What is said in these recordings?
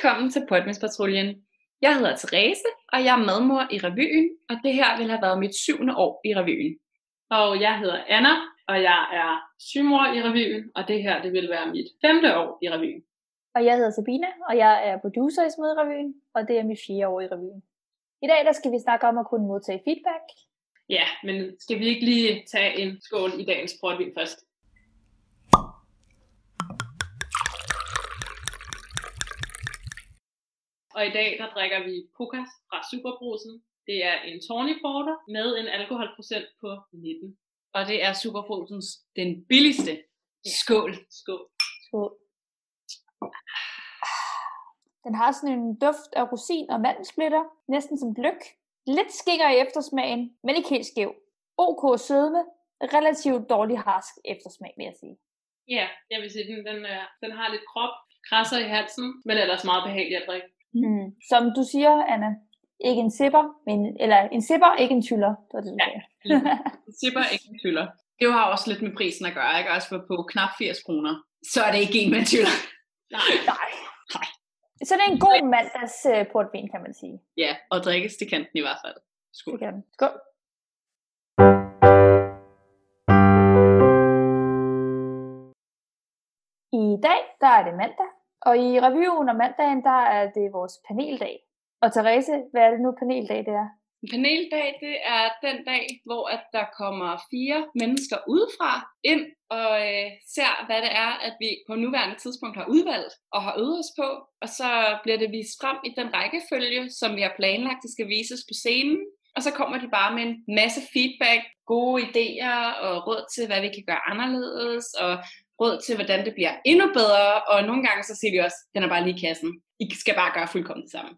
Velkommen til Podmespatruljen. Jeg hedder Therese, og jeg er medmor i revyen, og det her vil have været mit syvende år i revyen. Og jeg hedder Anna, og jeg er sygmor i revyen, og det her det vil være mit femte år i revyen. Og jeg hedder Sabine, og jeg er producer i Smedrevyen, og det er mit fjerde år i revyen. I dag der skal vi snakke om at kunne modtage feedback. Ja, men skal vi ikke lige tage en skål i dagens portvin først? Og i dag der drikker vi Pukas fra Superbrusen. Det er en tawny porter med en alkoholprocent på 19. Og det er Superfrosens den billigste. Skål. Skål. Skål. Den har sådan en duft af rosin og mandelsplitter, næsten som gløk. Lidt skinger i eftersmagen, men ikke helt skæv. OK sødme, relativt dårlig harsk eftersmag, vil jeg sige. Ja, jeg vil sige, den, den, er, den har lidt krop, krasser i halsen, men ellers meget behagelig at drikke. Mm. Som du siger, Anna, ikke en sipper, men, eller en sipper, ikke en tyller. Det var det, du Ja. sagde. Sipper ikke en fylder. Det har også lidt med prisen at gøre, ikke? Også for på knap 80 kroner. Så er det ikke en med tvivl. Nej. Nej. Så det er en god mandags uh, portvin, kan man sige. Ja, og drikkes til kanten i hvert fald. Skål. Det kan den. Skål. I dag, der er det mandag, og i reviewen om mandagen, der er det vores paneldag. Og Therese, hvad er det nu paneldag det er? En paneldag, det er den dag, hvor at der kommer fire mennesker udefra ind og øh, ser, hvad det er, at vi på nuværende tidspunkt har udvalgt og har øvet os på. Og så bliver det vist frem i den rækkefølge, som vi har planlagt, det skal vises på scenen. Og så kommer de bare med en masse feedback, gode idéer og råd til, hvad vi kan gøre anderledes, og råd til, hvordan det bliver endnu bedre. Og nogle gange så siger vi også, den er bare lige i kassen. I skal bare gøre fuldkommen det samme.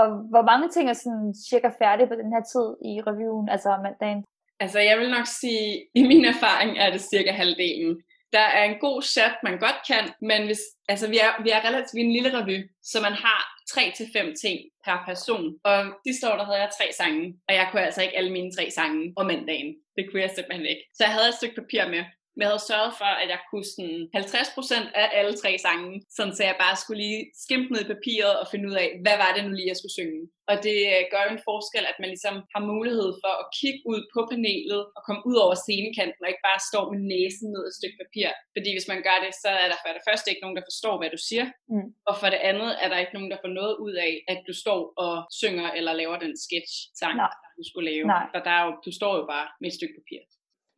Og hvor mange ting er sådan cirka færdige på den her tid i reviewen, altså om mandagen? Altså, jeg vil nok sige, i min erfaring er det cirka halvdelen. Der er en god chat, man godt kan, men hvis, altså, vi, er, vi er relativt vi er en lille revy, så man har tre til fem ting per person. Og sidste år, der havde jeg tre sange, og jeg kunne altså ikke alle mine tre sange om mandagen. Det kunne jeg simpelthen ikke. Så jeg havde et stykke papir med, men jeg havde sørget for, at jeg kunne sådan 50% af alle tre sange, sådan så jeg bare skulle lige skimpe ned i papiret og finde ud af, hvad var det nu lige, jeg skulle synge. Og det øh, gør jo en forskel, at man ligesom har mulighed for at kigge ud på panelet og komme ud over scenekanten og ikke bare stå med næsen ned et stykke papir. Fordi hvis man gør det, så er der for det første ikke nogen, der forstår, hvad du siger. Mm. Og for det andet er der ikke nogen, der får noget ud af, at du står og synger eller laver den sketch-sang, Nej. du skulle lave. Nej. For der er jo, du står jo bare med et stykke papir.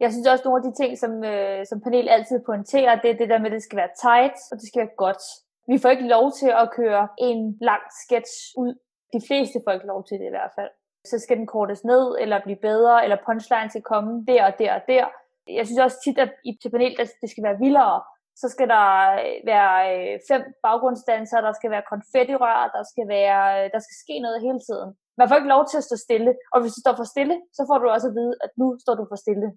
Jeg synes også, nogle af de ting, som, øh, som panel altid pointerer, det er det der med, at det skal være tight, og det skal være godt. Vi får ikke lov til at køre en lang sketch ud. De fleste får ikke lov til det i hvert fald. Så skal den kortes ned, eller blive bedre, eller punchline skal komme der og der og der. Jeg synes også tit, at i til panel, at det skal være vildere. Så skal der øh, være øh, fem baggrundsdansere, der skal være konfettirør, der skal, være, øh, der skal ske noget hele tiden. Man får ikke lov til at stå stille, og hvis du står for stille, så får du også at vide, at nu står du for stille.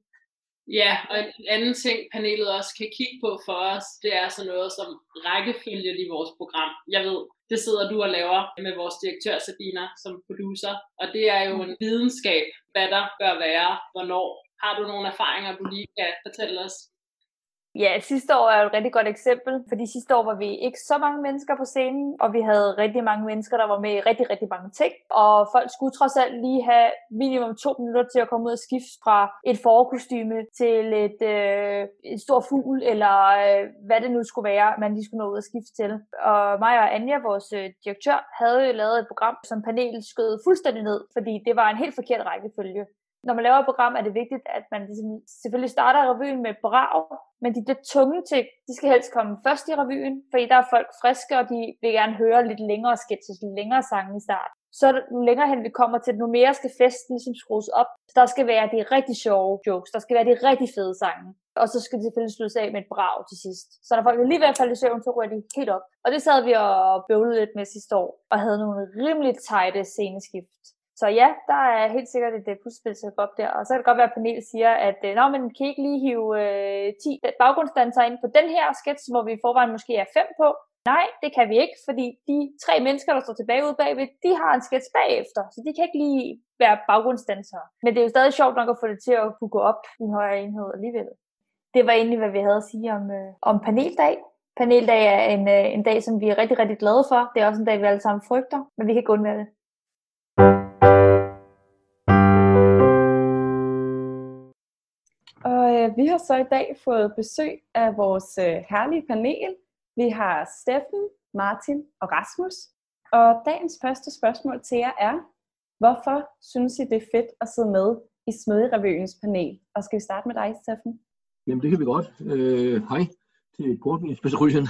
Ja, og en anden ting, panelet også kan kigge på for os, det er sådan noget som rækkefølgen i vores program. Jeg ved, det sidder du og laver med vores direktør Sabina som producer, og det er jo en videnskab, hvad der bør være, hvornår. Har du nogle erfaringer, du lige kan fortælle os? Ja, sidste år er jo et rigtig godt eksempel, fordi sidste år var vi ikke så mange mennesker på scenen, og vi havde rigtig mange mennesker, der var med i rigtig, rigtig mange ting. Og folk skulle trods alt lige have minimum to minutter til at komme ud og skifte fra et forkostyme til et, øh, et stor fugl, eller øh, hvad det nu skulle være, man lige skulle nå ud og skifte til. Og mig og Anja, vores øh, direktør, havde jo lavet et program, som panelet skød fuldstændig ned, fordi det var en helt forkert rækkefølge. Når man laver et program, er det vigtigt, at man ligesom selvfølgelig starter revyen med et brag, men de lidt tunge ting, de skal helst komme først i revyen, fordi der er folk friske, og de vil gerne høre lidt længere sketches, lidt længere sange i start. Så længere hen vi kommer til, nu mere skal festen ligesom skrues op. Så der skal være de rigtig sjove jokes, der skal være de rigtig fede sange. Og så skal det selvfølgelig sluttes af med et brag til sidst. Så når folk er lige ved at i søvn, så ryger de helt op. Og det sad vi og bøvlede lidt med sidste år, og havde nogle rimelig tætte sceneskift. Så ja, der er helt sikkert et øh, puslespil til op der. Og så kan det godt være, at panel siger, at øh, Nå, men kan I ikke lige hive øh, 10 baggrundsdansere ind på den her sketch, hvor vi i forvejen måske er fem på? Nej, det kan vi ikke, fordi de tre mennesker, der står tilbage ude bagved, de har en sketch bagefter, så de kan ikke lige være baggrundsdansere. Men det er jo stadig sjovt nok at få det til at kunne gå op i en højere enhed alligevel. Det var egentlig, hvad vi havde at sige om, øh, om paneldag. Paneldag er en, øh, en dag, som vi er rigtig, rigtig glade for. Det er også en dag, vi alle sammen frygter, men vi kan ikke undvære det. Og øh, vi har så i dag fået besøg af vores øh, herlige panel. Vi har Steffen, Martin og Rasmus. Og dagens første spørgsmål til jer er, hvorfor synes I, det er fedt at sidde med i Smedjerevyens panel? Og skal vi starte med dig, Steffen? Jamen, det kan vi godt. Øh, hej til Portvinsbesrygen.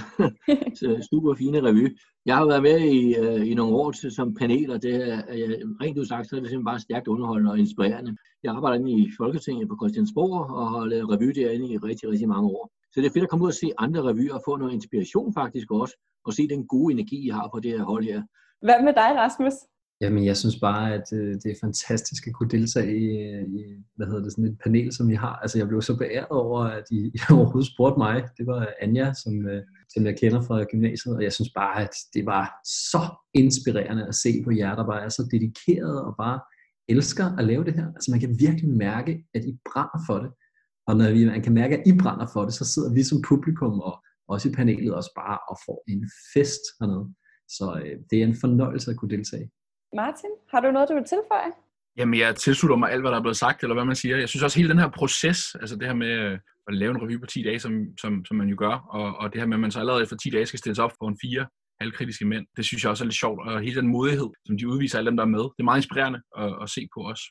Super fine revy. Jeg har været med i, uh, i nogle år til, som panel, og det er, uh, rent udsagt, så er det simpelthen bare stærkt underholdende og inspirerende. Jeg arbejder inde i Folketinget på Christiansborg og har lavet revy derinde i rigtig, rigtig mange år. Så det er fedt at komme ud og se andre revyer og få noget inspiration faktisk også, og se den gode energi, I har på det her hold her. Hvad med dig, Rasmus? Jamen, jeg synes bare, at øh, det er fantastisk at kunne deltage i, øh, i hvad hedder det, sådan et panel, som vi har. Altså, jeg blev så beæret over, at I, I overhovedet spurgte mig. Det var Anja, som, øh, som jeg kender fra gymnasiet, og jeg synes bare, at det var så inspirerende at se på jer, der bare er så dedikeret og bare elsker at lave det her. Altså, man kan virkelig mærke, at I brænder for det. Og når vi, man kan mærke, at I brænder for det, så sidder vi som publikum og også i panelet også bare og får en fest hernede. Så øh, det er en fornøjelse at kunne deltage. Martin, har du noget, du vil tilføje? Jamen, jeg tilslutter mig alt, hvad der er blevet sagt, eller hvad man siger. Jeg synes også, hele den her proces, altså det her med øh, at lave en revy på 10 dage, som, som, som man jo gør, og, og det her med, at man så allerede for 10 dage skal stilles op for en fire halvkritiske mænd, det synes jeg også er lidt sjovt, og hele den modighed, som de udviser alle dem, der er med, det er meget inspirerende at, at se på os.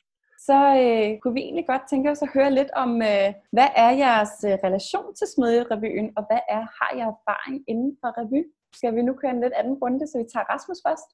Så øh, kunne vi egentlig godt tænke os at høre lidt om, øh, hvad er jeres øh, relation til Smedjerevyen, og hvad er, har I erfaring inden for revy? Skal vi nu køre en lidt anden runde, så vi tager Rasmus først?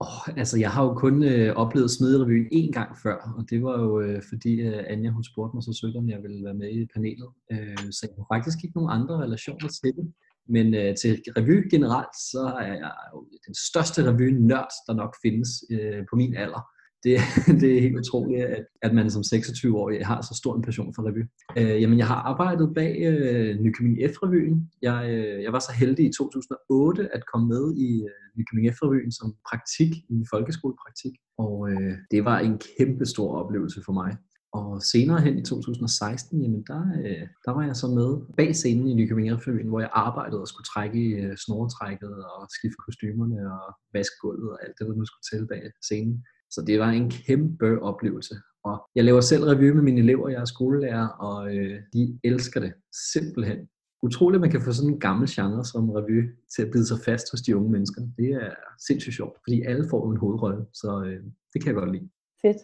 Oh, altså, jeg har jo kun øh, oplevet Smedjerevyen én gang før, og det var jo øh, fordi øh, Anja hun spurgte mig så sødt, om jeg ville være med i panelet. Øh, så jeg har faktisk ikke nogen andre relationer til det. Men øh, til revy generelt, så er jeg jo den største revy-nørd, der nok findes øh, på min alder det, det er helt utroligt, at, at man som 26-årig har så stor en passion for revy. Øh, jamen, jeg har arbejdet bag øh, Nykøbing F-revyen. Jeg, øh, jeg var så heldig i 2008 at komme med i øh, Nykøbing F-revyen som praktik, i folkeskolepraktik. Og øh, det var en kæmpe stor oplevelse for mig. Og senere hen i 2016, jamen der, øh, der var jeg så med bag scenen i Nykøbing Revyen, hvor jeg arbejdede og skulle trække i øh, snoretrækket og skifte kostymerne og vaske gulvet og alt det, der nu skulle til bag scenen. Så det var en kæmpe oplevelse. Og jeg laver selv review med mine elever, jeg er skolelærer, og øh, de elsker det simpelthen. Utroligt, at man kan få sådan en gammel genre som revy til at bide sig fast hos de unge mennesker. Det er sindssygt sjovt, fordi alle får en hovedrolle, så øh, det kan jeg godt lide. Fedt.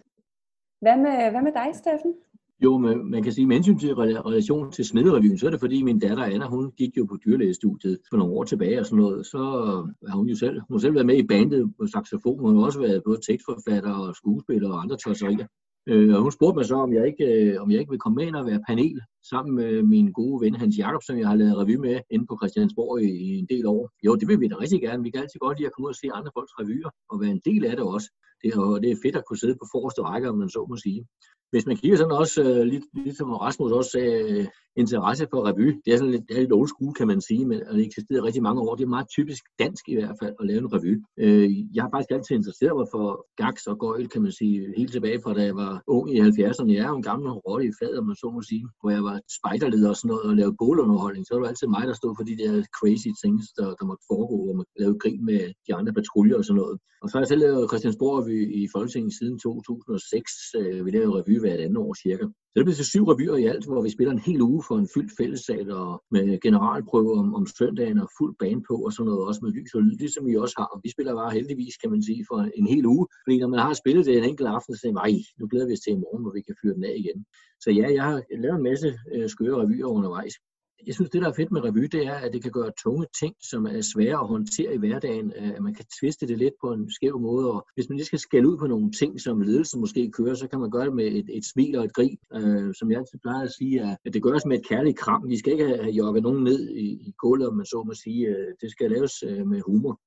Hvad med, hvad med dig, Steffen? Jo, men man kan sige, med hensyn til relation til Smederevyen, så er det fordi min datter Anna, hun gik jo på dyrlægestudiet for nogle år tilbage og sådan noget. Så øh, har hun jo selv, hun har selv været med i bandet på saxofon, hun har også været både tekstforfatter og skuespiller og andre tosserier. Øh, og hun spurgte mig så, om jeg, ikke, øh, om jeg ikke vil komme med ind og være panel sammen med min gode ven Hans Jakob, som jeg har lavet revy med inde på Christiansborg i, i en del år. Jo, det vil vi da rigtig gerne. Vi kan altid godt lide at komme ud og se andre folks revyer og være en del af det også. Det er, det er fedt at kunne sidde på forreste række, om man så må sige hvis man kigger sådan også, øh, lidt, lidt som Rasmus også sagde, øh, interesse for revy, det er sådan lidt, det er lidt old school, kan man sige, men det eksisterer rigtig mange år. Det er meget typisk dansk i hvert fald at lave en revy. Øh, jeg har faktisk altid interesseret mig for gags og gøjl, kan man sige, helt tilbage fra da jeg var ung i 70'erne. Jeg er jo en gammel rolle i fader, man så må sige, hvor jeg var spejderleder og sådan noget, og lavede bålunderholdning. Så var det altid mig, der stod for de der crazy things, der, der måtte foregå, hvor man lavede grin med de andre patruljer og sådan noget. Og så har jeg selv lavet Christiansborg i Folketinget siden 2006. Øh, vi lavede revy hvert andet år cirka. Så det bliver til syv revyer i alt, hvor vi spiller en hel uge for en fyldt fællessal og med generalprøve om, om søndagen og fuld bane på og sådan noget, også med lys og lyd, ligesom vi også har. Og vi spiller bare heldigvis, kan man sige, for en hel uge. Fordi når man har spillet det en enkelt aften, så tænker man, nu glæder vi os til i morgen, hvor vi kan fyre den af igen. Så ja, jeg har lavet en masse øh, skøre revyer undervejs jeg synes, det der er fedt med revy, det er, at det kan gøre tunge ting, som er svære at håndtere i hverdagen, at man kan tviste det lidt på en skæv måde, og hvis man lige skal skælde ud på nogle ting, som ledelsen måske kører, så kan man gøre det med et, et smil og et grin, øh, som jeg altid plejer at sige, at det gøres med et kærligt kram. Vi skal ikke have jogget nogen ned i, i gulvet, om man så må sige. Øh, det skal laves øh, med humor.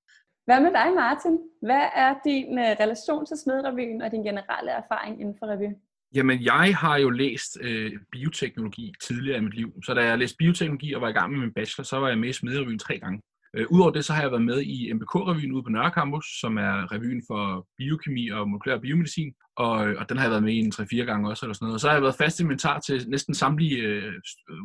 Hvad med dig, Martin? Hvad er din øh, relation til Smedrevyen og din generelle erfaring inden for revy? Jamen, jeg har jo læst øh, bioteknologi tidligere i mit liv. Så da jeg læste bioteknologi og var i gang med min bachelor, så var jeg med i Smederevyen tre gange. Øh, Udover det, så har jeg været med i MBK-revyen ude på Nørre Campus, som er revyen for biokemi og molekylær biomedicin og, og den har jeg været med i en 3-4 gange også, eller sådan noget. Og så har jeg været fast inventar til næsten samtlige øh,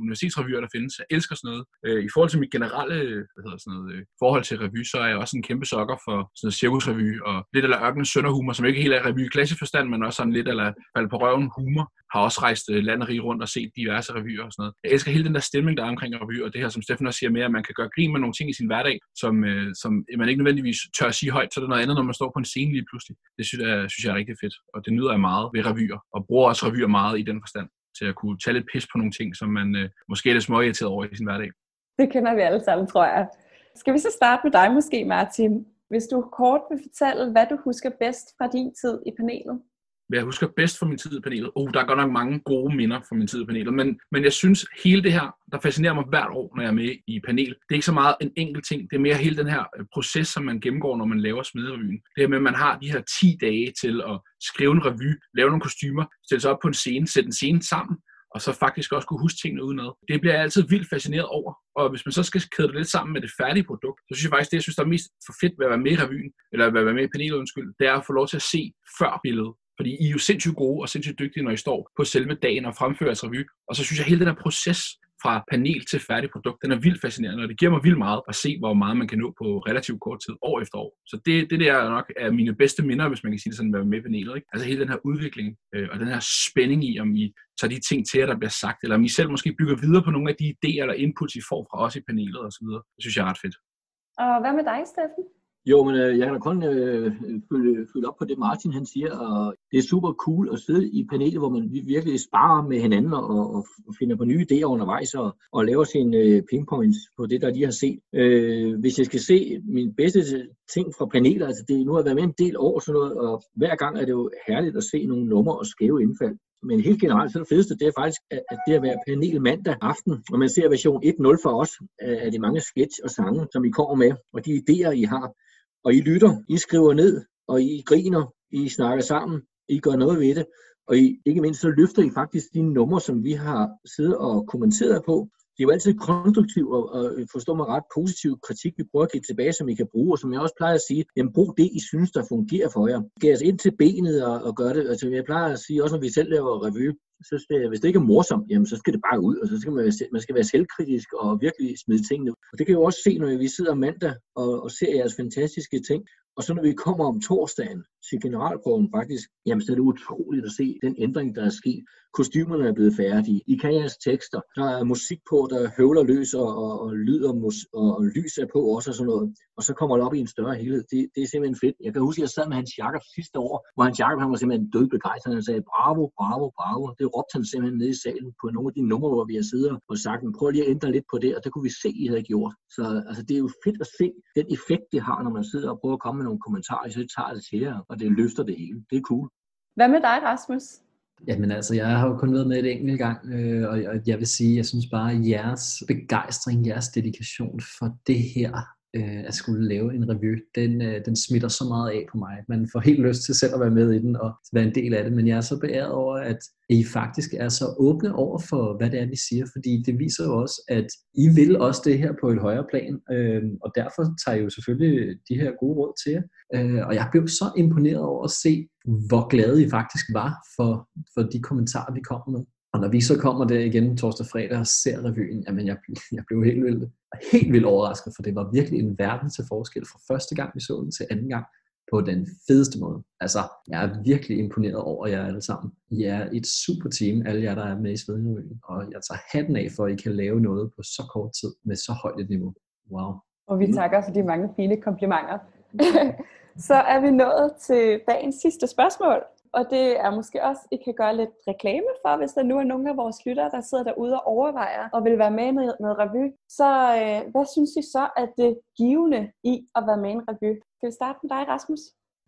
universitetsrevyer, der findes. Jeg elsker sådan noget. Øh, I forhold til mit generelle hvad hedder sådan noget, øh, forhold til revy, så er jeg også en kæmpe sokker for sådan noget cirkusrevy, og lidt eller ørken sønderhumor, som ikke helt er revy i forstand, men også sådan lidt eller falde på røven humor. Har også rejst øh, land og rig rundt og set diverse revyer og sådan noget. Jeg elsker hele den der stemning, der er omkring revy, og det her, som Steffen også siger med, at man kan gøre grin med nogle ting i sin hverdag, som, øh, som man ikke nødvendigvis tør at sige højt, så er det noget andet, når man står på en scene lige pludselig. Det synes jeg, synes jeg er rigtig fedt, og det nyder jeg meget ved revyer, og bruger også revyer meget i den forstand til at kunne tage lidt pis på nogle ting, som man øh, måske er lidt småirriteret over i sin hverdag. Det kender vi alle sammen, tror jeg. Skal vi så starte med dig måske, Martin? Hvis du kort vil fortælle, hvad du husker bedst fra din tid i panelet? Hvad jeg husker bedst fra min tid i panelet. Oh, der er godt nok mange gode minder fra min tid i panelet, men, men jeg synes, hele det her, der fascinerer mig hvert år, når jeg er med i panel, det er ikke så meget en enkelt ting, det er mere hele den her øh, proces, som man gennemgår, når man laver smederevyen. Det her med, at man har de her 10 dage til at skrive en revy, lave nogle kostymer, stille sig op på en scene, sætte en scene sammen, og så faktisk også kunne huske tingene udenad. Det bliver jeg altid vildt fascineret over. Og hvis man så skal kæde det lidt sammen med det færdige produkt, så synes jeg faktisk, det jeg synes, der er mest for fedt ved at være med i revyen, eller at være med i panelet, undskyld, det er at få lov til at se før billedet. Fordi I er jo sindssygt gode og sindssygt dygtige, når I står på selve dagen og fremfører jeres revy. Og så synes jeg, at hele den her proces fra panel til færdig produkt, den er vildt fascinerende, og det giver mig vildt meget at se, hvor meget man kan nå på relativt kort tid, år efter år. Så det, det der er nok er mine bedste minder, hvis man kan sige det sådan, at være med i panelet. Ikke? Altså hele den her udvikling øh, og den her spænding i, om I tager de ting til jer, der bliver sagt, eller om I selv måske bygger videre på nogle af de idéer eller inputs, I får fra os i panelet osv. Det synes jeg er ret fedt. Og hvad med dig, Steffen? Jo, men øh, jeg kan da kun øh, følge, følge op på det, Martin han siger, og det er super cool at sidde i panelet, hvor man virkelig sparer med hinanden og, og finder på nye idéer undervejs og, og laver sine øh, pinpoints på det, der lige har set. Øh, hvis jeg skal se min bedste ting fra paneler, altså det, nu har jeg været med en del år sådan noget, og hver gang er det jo herligt at se nogle numre og skæve indfald. Men helt generelt, så det fedeste, det er faktisk, at det at være panel mandag aften, og man ser version 1.0 for os af de mange sketch og sange, som I kommer med, og de idéer, I har, og I lytter, I skriver ned, og I griner, I snakker sammen, I gør noget ved det, og I, ikke mindst så løfter I faktisk de numre, som vi har siddet og kommenteret på. Det er jo altid konstruktiv og, og forstår mig ret positiv kritik, vi prøver at give tilbage, som I kan bruge, og som jeg også plejer at sige, jamen brug det, I synes, der fungerer for jer. Gær ind til benet og, og gør det. Altså, jeg plejer at sige, også når vi selv laver revy, så skal, hvis det ikke er morsomt, jamen, så skal det bare ud, og så skal man, være, man skal være selvkritisk og virkelig smide tingene ud. Og det kan jeg jo også se, når vi sidder mandag og, og ser jeres fantastiske ting. Og så når vi kommer om torsdagen til generalprøven faktisk, jamen så er det utroligt at se den ændring, der er sket. Kostymerne er blevet færdige. I kan jeres tekster. Der er musik på, der høvler løs og, og, og lyd og, mus, og, og lys er på også og sådan noget. Og så kommer det op i en større helhed. Det, det er simpelthen fedt. Jeg kan huske, at jeg sad med Hans Jakob sidste år, hvor Hans Jakob han var simpelthen død begejstret. Han sagde, bravo, bravo, bravo. Det råbte han simpelthen nede i salen på nogle af de numre, hvor vi har siddet og sagt, prøv lige at ændre lidt på det, og det kunne vi se, I havde gjort. Så altså, det er jo fedt at se den effekt, det har, når man sidder og prøver at komme med nogle kommentarer, så tager det til jer, og det løfter det hele. Det er cool. Hvad med dig, Rasmus? Jamen altså, jeg har jo kun været med et enkelt gang, øh, og jeg vil sige, jeg synes bare, at jeres begejstring, jeres dedikation for det her, øh, at skulle lave en review, den, øh, den smitter så meget af på mig. Man får helt lyst til selv at være med i den og være en del af det, men jeg er så beæret over, at I faktisk er så åbne over for, hvad det er, vi siger, fordi det viser jo også, at I vil også det her på et højere plan, øh, og derfor tager I jo selvfølgelig de her gode råd til jer. Øh, og jeg blev så imponeret over at se, hvor glade I faktisk var for, for de kommentarer, vi kom med. Og når vi så kommer der igen torsdag fredag og ser revyen, jamen jeg, jeg blev helt vildt, helt vildt overrasket, for det var virkelig en verden til forskel fra første gang, vi så den til anden gang på den fedeste måde. Altså, jeg er virkelig imponeret over jer alle sammen. I er et super team, alle jer, der er med i Svedrevyen, og jeg tager hatten af for, at I kan lave noget på så kort tid med så højt et niveau. Wow. Og vi takker for de mange fine komplimenter. så er vi nået til dagens sidste spørgsmål. Og det er måske også, I kan gøre lidt reklame for, hvis der nu er nogle af vores lyttere, der sidder derude og overvejer og vil være med i noget revy. Så øh, hvad synes I så er det givende i at være med i en revy? Skal vi starte med dig, Rasmus?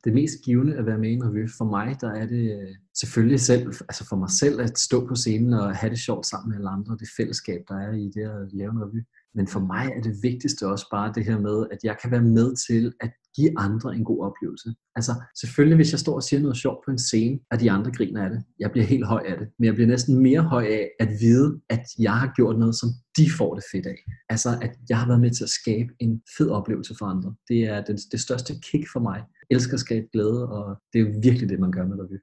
Det mest givende at være med i en revy, for mig, der er det øh, selvfølgelig selv, altså for mig selv at stå på scenen og have det sjovt sammen med alle andre, det fællesskab, der er i det at lave en revy. Men for mig er det vigtigste også bare det her med, at jeg kan være med til at give andre en god oplevelse. Altså selvfølgelig, hvis jeg står og siger noget sjovt på en scene, at de andre griner af det. Jeg bliver helt høj af det. Men jeg bliver næsten mere høj af at vide, at jeg har gjort noget, som de får det fedt af. Altså at jeg har været med til at skabe en fed oplevelse for andre. Det er det, det største kick for mig. Jeg elsker at skabe glæde, og det er virkelig det, man gør med revy.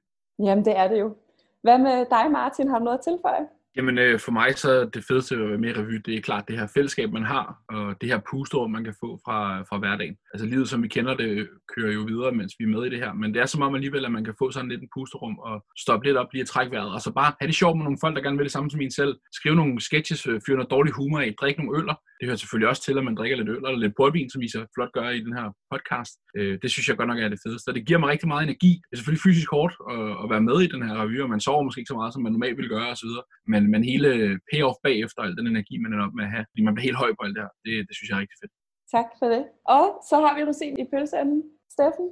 Jamen, det er det jo. Hvad med dig, Martin? Har du noget at tilføje? Jamen øh, for mig så er det fedeste ved at være med i revy, det er klart det her fællesskab, man har, og det her pusterum, man kan få fra, fra hverdagen. Altså livet, som vi kender det, kører jo videre, mens vi er med i det her, men det er som om alligevel, at man kan få sådan lidt en pusterum og stoppe lidt op, lige at trække vejret, og så bare have det sjovt med nogle folk, der gerne vil det samme som en selv. Skrive nogle sketches, øh, fyre noget dårlig humor af, drikke nogle øller. Det hører selvfølgelig også til, at man drikker lidt øl eller lidt portvin, som I så flot gør i den her podcast. Øh, det synes jeg godt nok er det fedeste, og det giver mig rigtig meget energi. Det er selvfølgelig fysisk hårdt at, at være med i den her revy, og man sover måske ikke så meget, som man normalt ville gøre osv. Men, men hele payoff bagefter, al den energi, man er op med at have, fordi man bliver helt høj på alt det her, det, det synes jeg er rigtig fedt. Tak for det. Og så har vi rosinen i pølseanden. Steffen?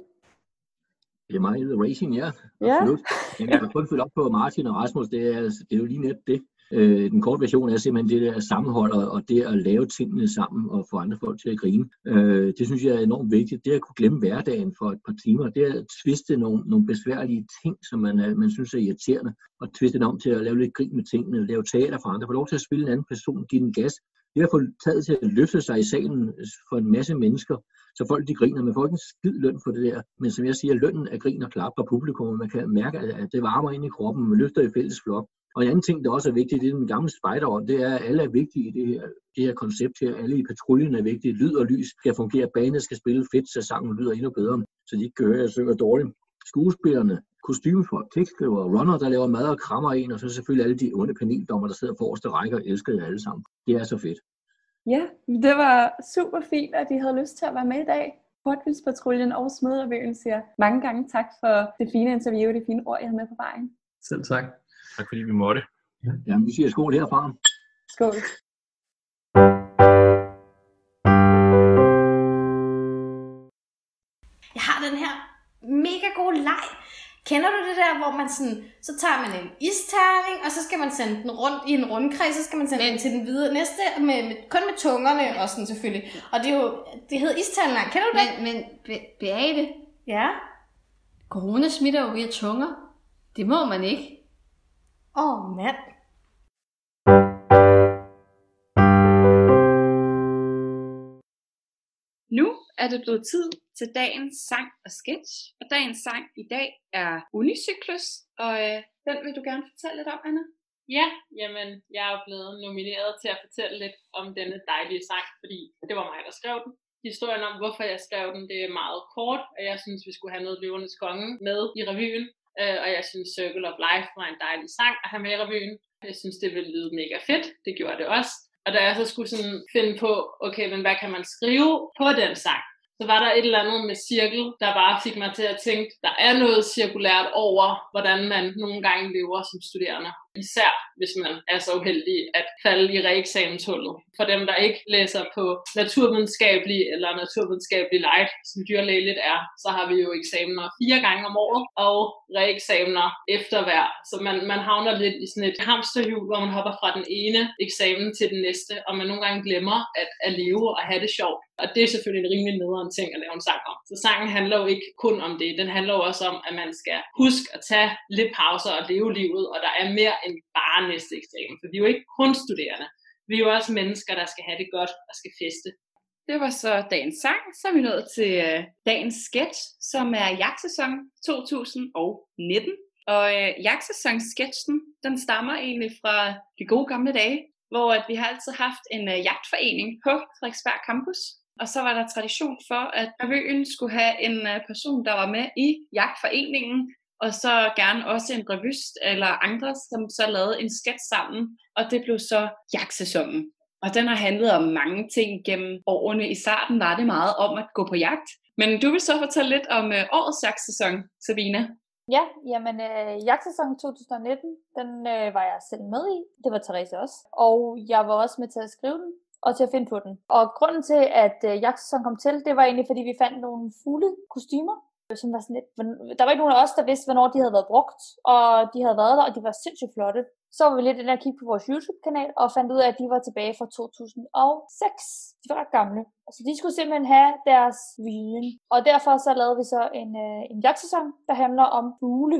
Det er meget racing, ja. Ja. Absolut. Jeg kan kun følge op på Martin og Rasmus. Det er, det er jo lige net det. Øh, den korte version er simpelthen det der sammenhold og, og det at lave tingene sammen og få andre folk til at grine. Øh, det synes jeg er enormt vigtigt. Det at kunne glemme hverdagen for et par timer, det at tviste nogle, nogle besværlige ting, som man, øh, man synes er irriterende, og tviste den om til at lave lidt grin med tingene, lave teater for andre, få lov til at spille en anden person, give den gas. Det at få taget til at løfte sig i salen for en masse mennesker, så folk de griner. Man får ikke en skid løn for det der, men som jeg siger, lønnen er grin og klap fra publikum, og man kan mærke, at det varmer ind i kroppen, man løfter i fælles flok. Og en anden ting, der også er vigtigt, det er den gamle spejderånd, det er, at alle er vigtige i det her, det her koncept her. Alle i patruljen er vigtige. Lyd og lys skal fungere. Banen skal spille fedt, så sangen lyder endnu bedre, så de ikke kan høre, at jeg synger dårligt. Skuespillerne, kostymefolk, tekstskriver, runner, der laver mad og krammer en, og så selvfølgelig alle de onde paneldommer, der sidder forreste række og elsker jer alle sammen. Det er så fedt. Ja, det var super fint, at I havde lyst til at være med i dag. Portvildspatruljen og Smøderevyen siger mange gange tak for det fine interview og det fine ord, jeg havde med på vejen. Selv tak. Tak fordi vi måtte. Jamen, vi siger skål herfra. Skål. Jeg har den her mega gode leg. Kender du det der, hvor man sådan, så tager man en isterning, og så skal man sende den rundt i en rundkreds, så skal man sende den til den videre næste, med, med, kun med tungerne og sådan selvfølgelig. Og det er jo, det hedder isterning. Kender du det? Men, men Be- Beate, Ja. corona smitter jo via tunger. Det må man ikke. Åh, oh, mand. Nu er det blevet tid til dagens sang og sketch. Og dagens sang i dag er Unicyklus. Og øh, den vil du gerne fortælle lidt om, Anna? Ja, jamen, jeg er blevet nomineret til at fortælle lidt om denne dejlige sang, fordi det var mig, der skrev den. Historien om, hvorfor jeg skrev den, det er meget kort, og jeg synes, vi skulle have noget løvernes konge med i revyen. Øh, og jeg synes, Circle of Life var en dejlig sang at have med i revyen. Jeg synes, det ville lyde mega fedt. Det gjorde det også. Og da jeg så skulle sådan finde på, okay, men hvad kan man skrive på den sang? Så var der et eller andet med cirkel, der bare fik mig til at tænke, der er noget cirkulært over, hvordan man nogle gange lever som studerende. Især hvis man er så uheldig at falde i reeksamenshullet. For dem, der ikke læser på naturvidenskabelig eller naturvidenskabelig light, som dyrlægeligt er, så har vi jo eksamener fire gange om året, og reeksamener efter hver. Så man, man havner lidt i sådan et hamsterhjul, hvor man hopper fra den ene eksamen til den næste, og man nogle gange glemmer at, at leve og have det sjovt. Og det er selvfølgelig en rimelig nederen ting at lave en sang om. Så sangen handler jo ikke kun om det. Den handler jo også om, at man skal huske at tage lidt pauser og leve livet, og der er mere end bare næste eksamen. For vi er jo ikke kun studerende. Vi er jo også mennesker, der skal have det godt og skal feste. Det var så dagens sang. Så er vi nået til øh, dagens sketch, som er jagtsæson 2019. Og øh, jagtsæson-sketchen, den stammer egentlig fra de gode gamle dage, hvor at vi har altid haft en øh, jagtforening på Frederiksberg Campus. Og så var der tradition for, at revyen skulle have en øh, person, der var med i jagtforeningen, og så gerne også en revyst eller andre, som så lavede en sketch sammen, og det blev så jagtsæsonen. Og den har handlet om mange ting gennem årene. I starten var det meget om at gå på jagt. Men du vil så fortælle lidt om øh, årets jagtsæson, Sabina. Ja, jamen øh, jagtsæsonen 2019, den øh, var jeg selv med i. Det var Therese også. Og jeg var også med til at skrive den og til at finde på den. Og grunden til, at øh, jagtsæsonen kom til, det var egentlig, fordi vi fandt nogle fugle kostymer, som var sådan lidt, der var ikke nogen af os, der vidste, hvornår de havde været brugt, og de havde været der, og de var sindssygt flotte. Så var vi lidt inde og kigge på vores YouTube-kanal, og fandt ud af, at de var tilbage fra 2006. De var ret gamle. Så de skulle simpelthen have deres viden. Og derfor så lavede vi så en, øh, en jagtsæson, der handler om fugle.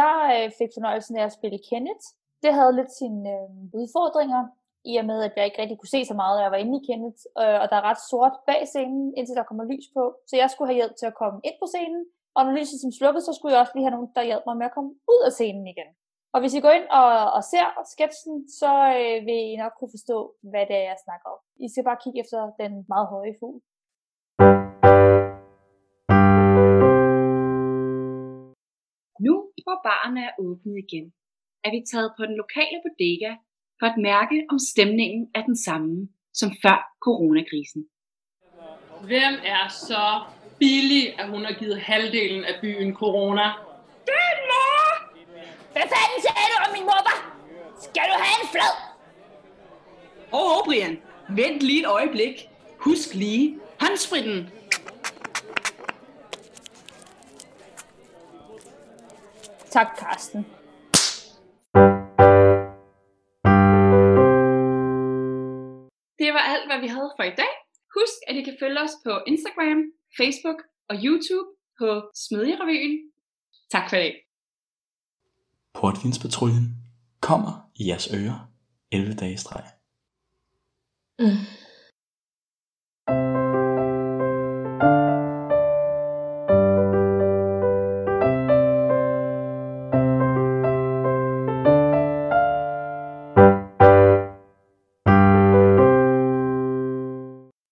Jeg øh, fik fornøjelsen af at spille Kenneth. Det havde lidt sine øh, udfordringer, i og med, at jeg ikke rigtig kunne se så meget, at jeg var inde i Kenneth, øh, og der er ret sort bag scenen, indtil der kommer lys på. Så jeg skulle have hjælp til at komme ind på scenen, og når lyset som slukkede, så skulle jeg også lige have nogen, der hjalp mig med at komme ud af scenen igen. Og hvis I går ind og, og ser sketsen, så øh, vil I nok kunne forstå, hvad det er, jeg snakker om. I skal bare kigge efter den meget høje fugl. Nu, hvor barerne er åbnet igen, er vi taget på den lokale bodega for at mærke, om stemningen er den samme som før coronakrisen. Hvem er så billig, at hun har givet halvdelen af byen corona? Din mor! Hvad fanden sagde du om min mor? Skal du have en flad? Åh, oh, Brian. Vent lige et øjeblik. Husk lige håndspritten. Tak, Karsten. For i dag. Husk, at I kan følge os på Instagram, Facebook og YouTube på Smedjerevyen. Tak for i dag. Portvinspatruljen kommer i jeres ører 11 dage i streg. Mm.